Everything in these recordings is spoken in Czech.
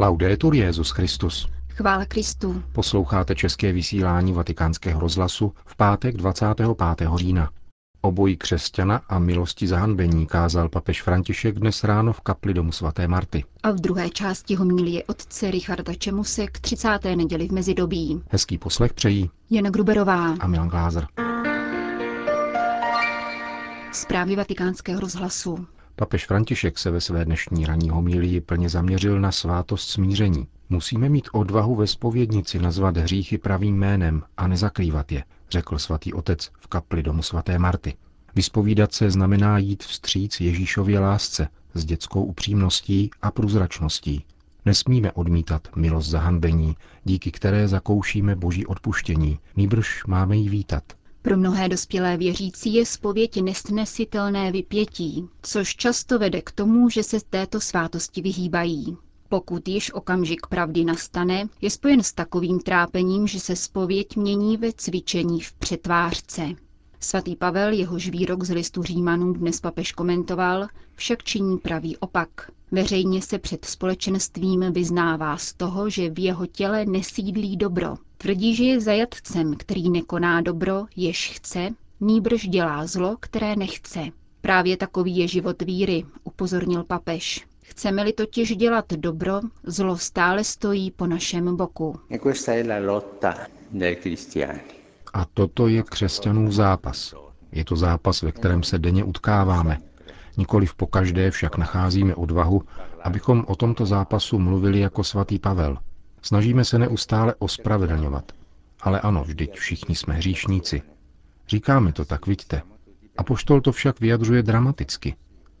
Laudetur Jezus Christus. Chvála Kristu. Posloucháte české vysílání Vatikánského rozhlasu v pátek 25. října. O boji křesťana a milosti zahanbení kázal papež František dnes ráno v kapli domu svaté Marty. A v druhé části homílie otce Richarda Čemuse k 30. neděli v mezidobí. Hezký poslech přejí Jana Gruberová a Milan Glázer. Zprávy vatikánského rozhlasu. Papež František se ve své dnešní ranní homílii plně zaměřil na svátost smíření. Musíme mít odvahu ve spovědnici nazvat hříchy pravým jménem a nezakrývat je, řekl svatý otec v kapli domu svaté Marty. Vyspovídat se znamená jít vstříc Ježíšově lásce s dětskou upřímností a průzračností. Nesmíme odmítat milost zahanbení, díky které zakoušíme boží odpuštění, nýbrž máme ji vítat. Pro mnohé dospělé věřící je spověď nesnesitelné vypětí, což často vede k tomu, že se této svátosti vyhýbají. Pokud již okamžik pravdy nastane, je spojen s takovým trápením, že se spověď mění ve cvičení v přetvářce. Svatý Pavel, jehož výrok z listu Římanům dnes papež komentoval, však činí pravý opak. Veřejně se před společenstvím vyznává z toho, že v jeho těle nesídlí dobro. Tvrdí, že je zajatcem, který nekoná dobro, jež chce, nýbrž dělá zlo, které nechce. Právě takový je život víry, upozornil papež. Chceme-li totiž dělat dobro, zlo stále stojí po našem boku. A toto je křesťanův zápas. Je to zápas, ve kterém se denně utkáváme. Nikoliv po každé však nacházíme odvahu, abychom o tomto zápasu mluvili jako svatý Pavel. Snažíme se neustále ospravedlňovat. Ale ano, vždyť všichni jsme hříšníci. Říkáme to tak, vidíte. A poštol to však vyjadřuje dramaticky.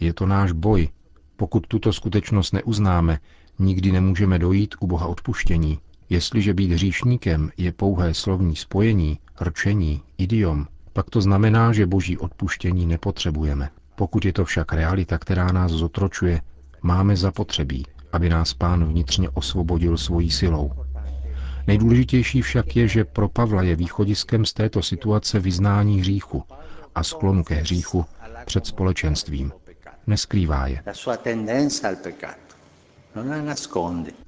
Je to náš boj. Pokud tuto skutečnost neuznáme, nikdy nemůžeme dojít u Boha odpuštění. Jestliže být hříšníkem je pouhé slovní spojení, rčení, idiom, pak to znamená, že boží odpuštění nepotřebujeme. Pokud je to však realita, která nás zotročuje, máme zapotřebí, aby nás pán vnitřně osvobodil svojí silou. Nejdůležitější však je, že pro Pavla je východiskem z této situace vyznání hříchu a sklonu ke hříchu před společenstvím. Neskrývá je.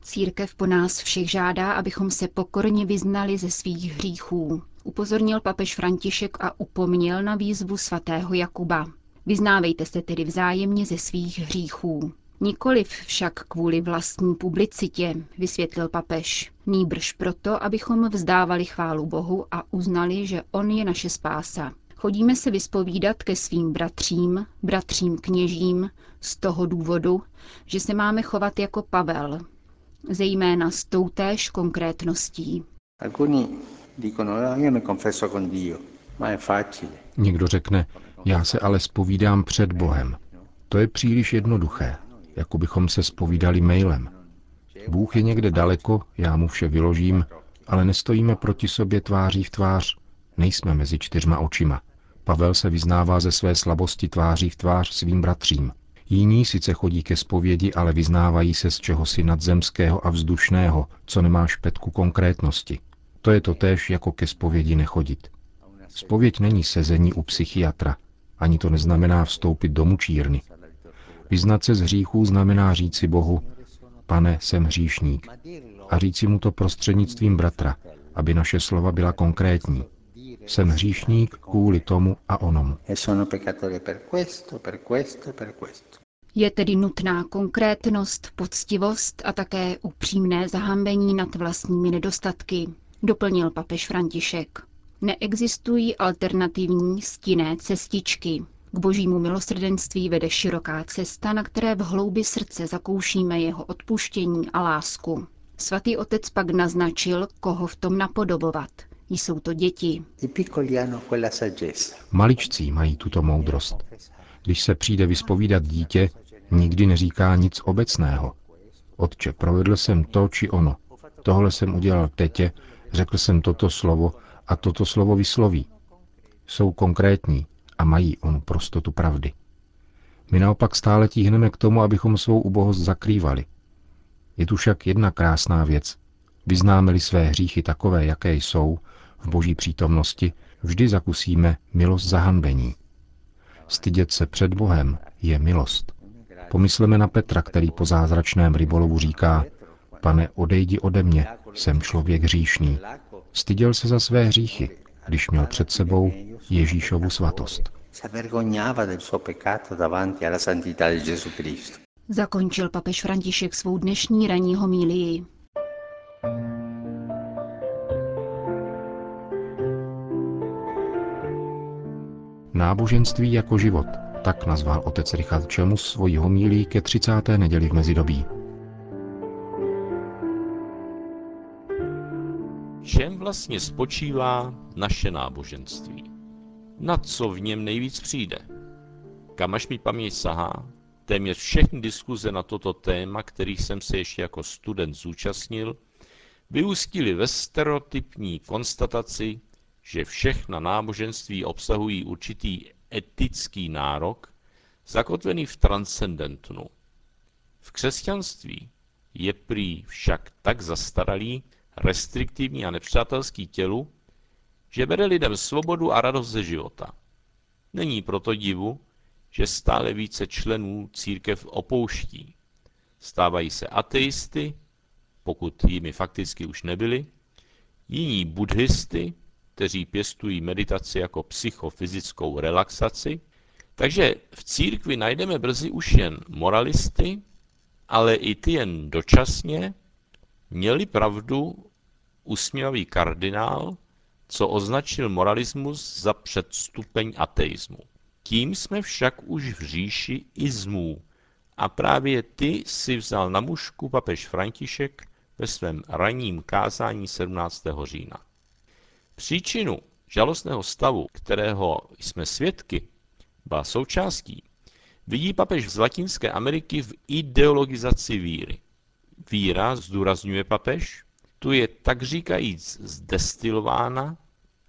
Církev po nás všech žádá, abychom se pokorně vyznali ze svých hříchů. Upozornil papež František a upomněl na výzvu svatého Jakuba. Vyznávejte se tedy vzájemně ze svých hříchů. Nikoliv však kvůli vlastní publicitě, vysvětlil papež. Nýbrž proto, abychom vzdávali chválu Bohu a uznali, že On je naše spása. Chodíme se vyspovídat ke svým bratřím, bratřím kněžím, z toho důvodu, že se máme chovat jako Pavel, zejména s toutéž konkrétností. Někdo řekne, já se ale spovídám před Bohem. To je příliš jednoduché, jako bychom se spovídali mailem. Bůh je někde daleko, já mu vše vyložím, ale nestojíme proti sobě tváří v tvář, nejsme mezi čtyřma očima. Pavel se vyznává ze své slabosti tváří v tvář svým bratřím. Jiní sice chodí ke zpovědi, ale vyznávají se z čehosi nadzemského a vzdušného, co nemá špetku konkrétnosti. To je totéž jako ke zpovědi nechodit. Spověď není sezení u psychiatra, ani to neznamená vstoupit do mučírny. Vyznat se z hříchů znamená říci Bohu, pane, jsem hříšník. A říci mu to prostřednictvím bratra, aby naše slova byla konkrétní. Jsem hříšník kvůli tomu a onomu. Je tedy nutná konkrétnost, poctivost a také upřímné zahambení nad vlastními nedostatky, doplnil papež František. Neexistují alternativní stinné cestičky. K božímu milosrdenství vede široká cesta, na které v hloubi srdce zakoušíme jeho odpuštění a lásku. Svatý otec pak naznačil, koho v tom napodobovat. Jsou to děti. Maličcí mají tuto moudrost. Když se přijde vyspovídat dítě, nikdy neříká nic obecného. Otče, provedl jsem to či ono. Tohle jsem udělal tetě, řekl jsem toto slovo a toto slovo vysloví. Jsou konkrétní a mají onu prostotu pravdy. My naopak stále tíhneme k tomu, abychom svou ubohost zakrývali. Je tu však jedna krásná věc. Vyznáme-li své hříchy takové, jaké jsou, v boží přítomnosti, vždy zakusíme milost zahanbení. Stydět se před Bohem je milost. Pomysleme na Petra, který po zázračném rybolovu říká, Pane, odejdi ode mě, jsem člověk hříšný. Styděl se za své hříchy, když měl před sebou Ježíšovu svatost. Zakončil papež František svou dnešní ranní homílii. Náboženství jako život, tak nazval otec Richard Čemus svoji homílí ke 30. neděli v mezidobí. Čem vlastně spočívá naše náboženství? Na co v něm nejvíc přijde? Kam až mi paměť sahá, téměř všechny diskuze na toto téma, kterých jsem se ještě jako student zúčastnil, vyústily ve stereotypní konstataci, že všechna náboženství obsahují určitý etický nárok, zakotvený v transcendentnu. V křesťanství je prý však tak zastaralý, restriktivní a nepřátelský tělu, že bere lidem svobodu a radost ze života. Není proto divu, že stále více členů církev opouští. Stávají se ateisty, pokud jimi fakticky už nebyli, jiní buddhisty, kteří pěstují meditaci jako psychofyzickou relaxaci, takže v církvi najdeme brzy už jen moralisty, ale i ty jen dočasně, měli pravdu usměvavý kardinál, co označil moralismus za předstupeň ateismu. Tím jsme však už v říši izmů a právě ty si vzal na mužku papež František ve svém ranním kázání 17. října. Příčinu žalostného stavu, kterého jsme svědky, byla součástí, vidí papež z Latinské Ameriky v ideologizaci víry. Víra, zdůrazňuje papež, tu je tak říkajíc zdestilována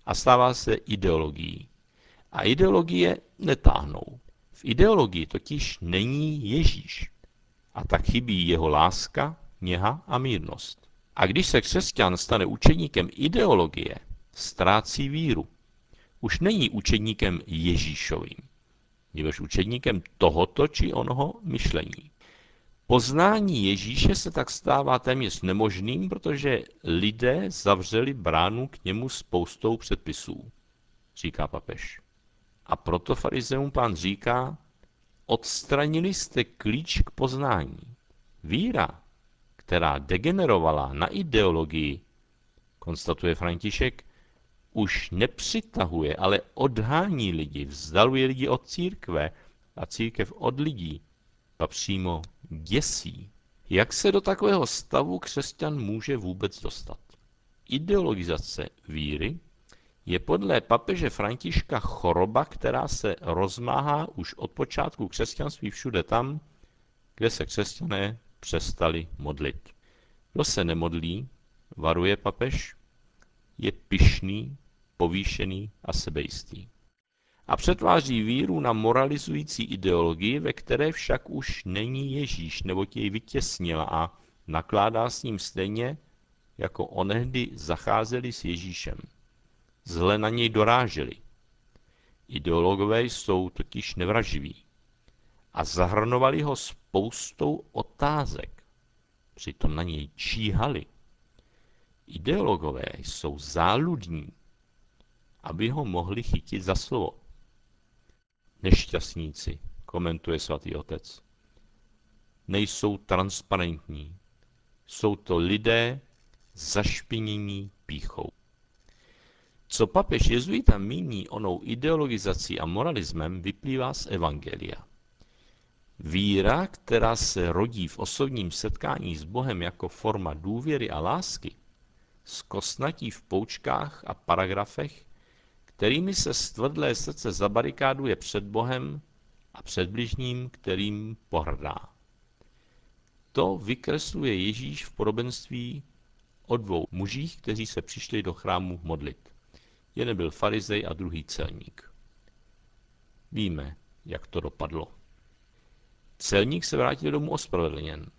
a stává se ideologií. A ideologie netáhnou. V ideologii totiž není Ježíš. A tak chybí jeho láska, něha a mírnost. A když se křesťan stane učeníkem ideologie, ztrácí víru. Už není učeníkem Ježíšovým, nebož učeníkem tohoto či onoho myšlení. Poznání Ježíše se tak stává téměř nemožným, protože lidé zavřeli bránu k němu spoustou předpisů, říká papež. A proto farizeum pán říká, odstranili jste klíč k poznání. Víra, která degenerovala na ideologii, konstatuje František, už nepřitahuje, ale odhání lidi, vzdaluje lidi od církve a církev od lidí, a přímo děsí, jak se do takového stavu křesťan může vůbec dostat. Ideologizace víry je podle papeže Františka choroba, která se rozmáhá už od počátku křesťanství všude tam, kde se křesťané přestali modlit. Kdo se nemodlí, varuje papež, je pyšný, povýšený a sebejistý a přetváří víru na moralizující ideologii, ve které však už není Ježíš, nebo jej vytěsnila a nakládá s ním stejně, jako onehdy zacházeli s Ježíšem. Zle na něj doráželi. Ideologové jsou totiž nevraživí a zahrnovali ho spoustou otázek. Přitom na něj číhali. Ideologové jsou záludní, aby ho mohli chytit za slovo nešťastníci, komentuje svatý otec. Nejsou transparentní. Jsou to lidé zašpinění píchou. Co papež jezuita míní onou ideologizací a moralismem, vyplývá z Evangelia. Víra, která se rodí v osobním setkání s Bohem jako forma důvěry a lásky, zkosnatí v poučkách a paragrafech, kterými se stvrdlé srdce zabarikáduje před Bohem a před bližním, kterým pohrdá. To vykresluje Ježíš v podobenství o dvou mužích, kteří se přišli do chrámu modlit. Jeden byl farizej a druhý celník. Víme, jak to dopadlo. Celník se vrátil domů ospravedlněn,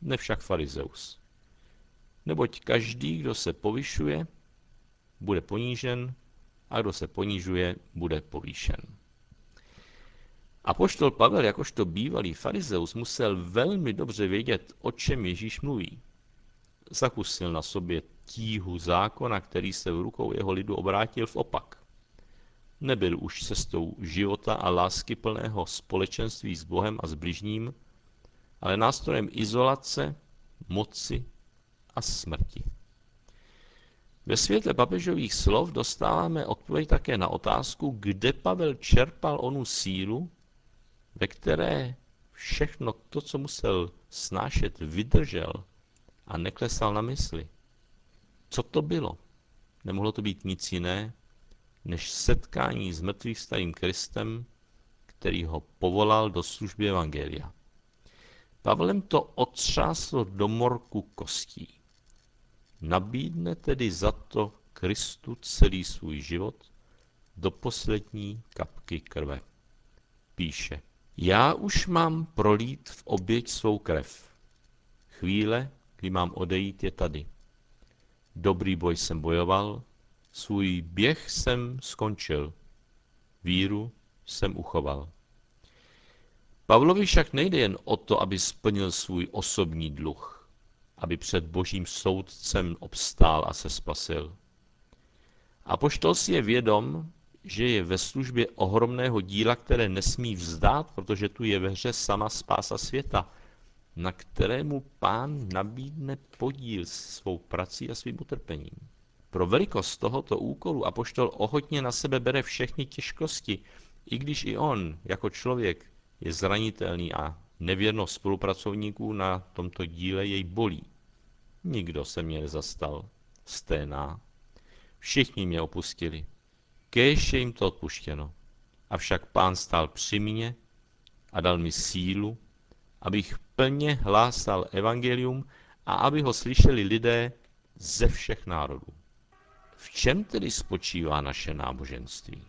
nevšak farizeus. Neboť každý, kdo se povyšuje, bude ponížen a kdo se ponižuje, bude povýšen. A poštol Pavel, jakožto bývalý farizeus, musel velmi dobře vědět, o čem Ježíš mluví. zakusil na sobě tíhu zákona, který se v rukou jeho lidu obrátil v opak. Nebyl už cestou života a lásky plného společenství s Bohem a s bližním, ale nástrojem izolace, moci a smrti. Ve světle papežových slov dostáváme odpověď také na otázku, kde Pavel čerpal onu sílu, ve které všechno to, co musel snášet, vydržel a neklesal na mysli. Co to bylo? Nemohlo to být nic jiné, než setkání s mrtvých starým Kristem, který ho povolal do služby Evangelia. Pavlem to otřáslo do morku kostí. Nabídne tedy za to Kristu celý svůj život do poslední kapky krve. Píše, já už mám prolít v oběť svou krev. Chvíle, kdy mám odejít, je tady. Dobrý boj jsem bojoval, svůj běh jsem skončil, víru jsem uchoval. Pavlovi však nejde jen o to, aby splnil svůj osobní dluh, aby před božím soudcem obstál a se spasil. Apoštol si je vědom, že je ve službě ohromného díla, které nesmí vzdát, protože tu je ve hře sama spása světa, na kterému pán nabídne podíl svou prací a svým utrpením. Pro velikost tohoto úkolu apoštol ochotně na sebe bere všechny těžkosti, i když i on, jako člověk, je zranitelný a nevěrnost spolupracovníků na tomto díle jej bolí. Nikdo se mě nezastal. Sténá. Všichni mě opustili. Kéž je jim to odpuštěno. Avšak pán stál při mně a dal mi sílu, abych plně hlásal evangelium a aby ho slyšeli lidé ze všech národů. V čem tedy spočívá naše náboženství?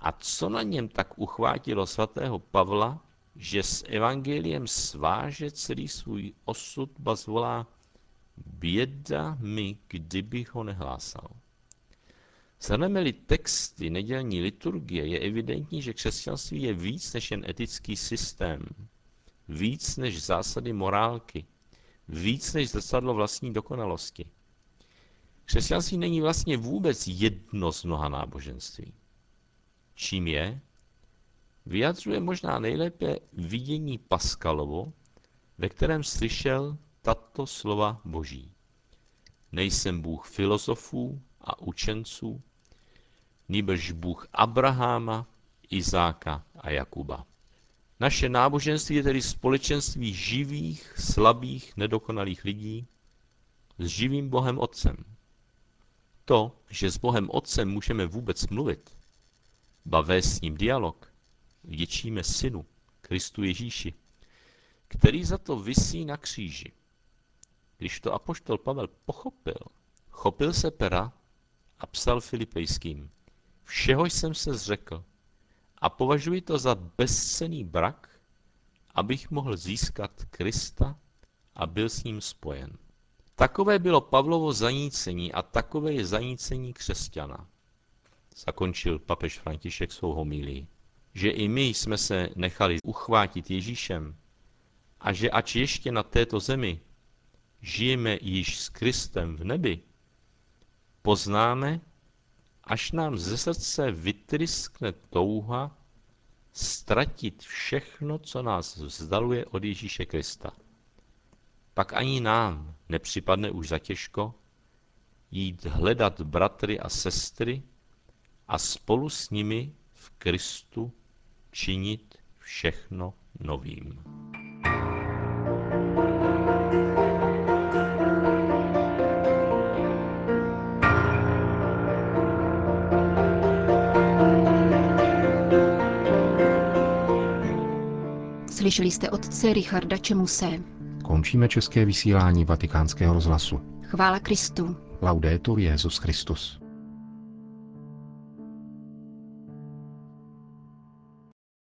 A co na něm tak uchvátilo svatého Pavla, že s evangeliem sváže celý svůj osud, ba zvolá, běda mi, kdybych ho nehlásal. Zhrneme-li texty nedělní liturgie, je evidentní, že křesťanství je víc než jen etický systém, víc než zásady morálky, víc než zrcadlo vlastní dokonalosti. Křesťanství není vlastně vůbec jedno z mnoha náboženství. Čím je? Vyjadřuje možná nejlépe vidění Paskalovo, ve kterém slyšel tato slova Boží. Nejsem Bůh filozofů a učenců, nýbrž Bůh Abraháma, Izáka a Jakuba. Naše náboženství je tedy společenství živých, slabých, nedokonalých lidí s živým Bohem Otcem. To, že s Bohem Otcem můžeme vůbec mluvit, bavé s ním dialog, vděčíme Synu, Kristu Ježíši, který za to visí na kříži. Když to apoštol Pavel pochopil, chopil se pera a psal Filipejským. Všeho jsem se zřekl a považuji to za bezcený brak, abych mohl získat Krista a byl s ním spojen. Takové bylo Pavlovo zanícení a takové je zanícení křesťana. Zakončil papež František svou homílii. Že i my jsme se nechali uchvátit Ježíšem a že ač ještě na této zemi žijeme již s Kristem v nebi, poznáme, až nám ze srdce vytryskne touha ztratit všechno, co nás vzdaluje od Ježíše Krista. Pak ani nám nepřipadne už za těžko jít hledat bratry a sestry a spolu s nimi v Kristu činit všechno novým. Slyšeli jste otce Richarda Čemuse. Končíme české vysílání vatikánského rozhlasu. Chvála Kristu. Laudetur Jezus Christus.